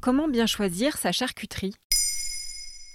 Comment bien choisir sa charcuterie?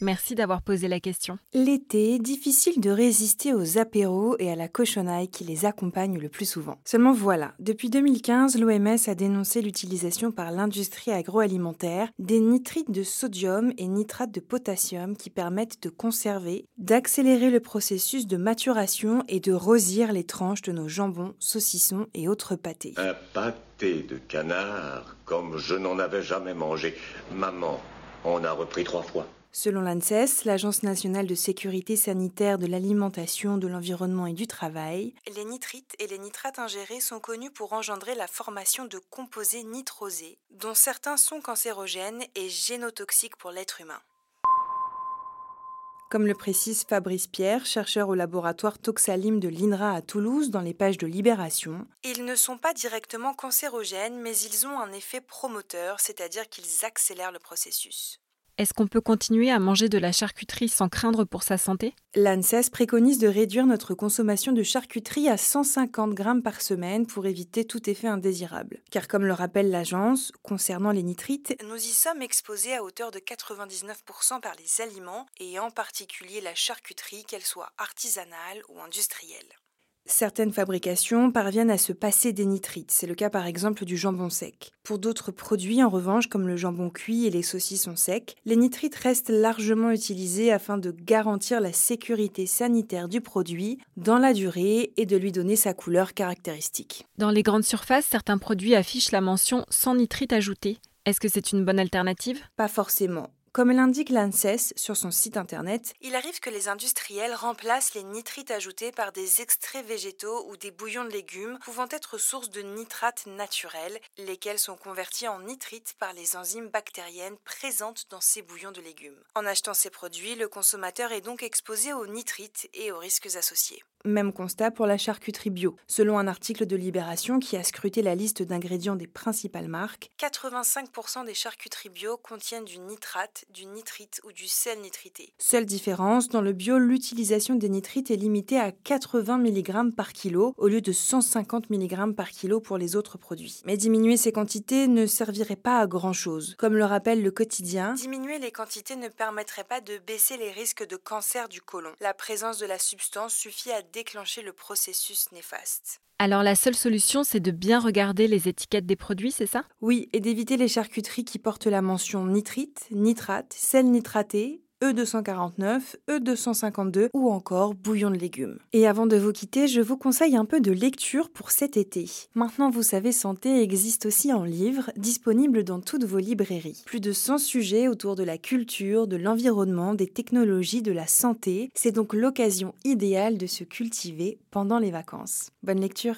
Merci d'avoir posé la question. L'été, difficile de résister aux apéros et à la cochonaille qui les accompagnent le plus souvent. Seulement voilà, depuis 2015, l'OMS a dénoncé l'utilisation par l'industrie agroalimentaire des nitrites de sodium et nitrates de potassium qui permettent de conserver, d'accélérer le processus de maturation et de rosir les tranches de nos jambons, saucissons et autres pâtés. Un pâté de canard, comme je n'en avais jamais mangé. Maman, on a repris trois fois. Selon l'ANSES, l'Agence nationale de sécurité sanitaire de l'alimentation, de l'environnement et du travail, les nitrites et les nitrates ingérés sont connus pour engendrer la formation de composés nitrosés, dont certains sont cancérogènes et génotoxiques pour l'être humain. Comme le précise Fabrice Pierre, chercheur au laboratoire Toxalim de l'INRA à Toulouse dans les pages de Libération, ils ne sont pas directement cancérogènes, mais ils ont un effet promoteur, c'est-à-dire qu'ils accélèrent le processus. Est-ce qu'on peut continuer à manger de la charcuterie sans craindre pour sa santé? L'ANSES préconise de réduire notre consommation de charcuterie à 150 grammes par semaine pour éviter tout effet indésirable. Car comme le rappelle l'agence, concernant les nitrites, nous y sommes exposés à hauteur de 99% par les aliments et en particulier la charcuterie, qu'elle soit artisanale ou industrielle. Certaines fabrications parviennent à se passer des nitrites, c'est le cas par exemple du jambon sec. Pour d'autres produits, en revanche, comme le jambon cuit et les saucissons secs, les nitrites restent largement utilisés afin de garantir la sécurité sanitaire du produit dans la durée et de lui donner sa couleur caractéristique. Dans les grandes surfaces, certains produits affichent la mention sans nitrite ajouté. Est-ce que c'est une bonne alternative? Pas forcément. Comme l'indique l'ANSES sur son site internet, il arrive que les industriels remplacent les nitrites ajoutés par des extraits végétaux ou des bouillons de légumes pouvant être source de nitrates naturels, lesquels sont convertis en nitrites par les enzymes bactériennes présentes dans ces bouillons de légumes. En achetant ces produits, le consommateur est donc exposé aux nitrites et aux risques associés. Même constat pour la charcuterie bio. Selon un article de Libération qui a scruté la liste d'ingrédients des principales marques, 85% des charcuteries bio contiennent du nitrate, du nitrite ou du sel nitrité. Seule différence, dans le bio, l'utilisation des nitrites est limitée à 80 mg par kilo au lieu de 150 mg par kilo pour les autres produits. Mais diminuer ces quantités ne servirait pas à grand-chose. Comme le rappelle le quotidien, diminuer les quantités ne permettrait pas de baisser les risques de cancer du côlon. La présence de la substance suffit à déclencher le processus néfaste. Alors la seule solution, c'est de bien regarder les étiquettes des produits, c'est ça? Oui, et d'éviter les charcuteries qui portent la mention nitrite, nitrate, sel nitraté, E249, E252 ou encore bouillon de légumes. Et avant de vous quitter, je vous conseille un peu de lecture pour cet été. Maintenant, vous savez, Santé existe aussi en livre, disponible dans toutes vos librairies. Plus de 100 sujets autour de la culture, de l'environnement, des technologies, de la santé. C'est donc l'occasion idéale de se cultiver pendant les vacances. Bonne lecture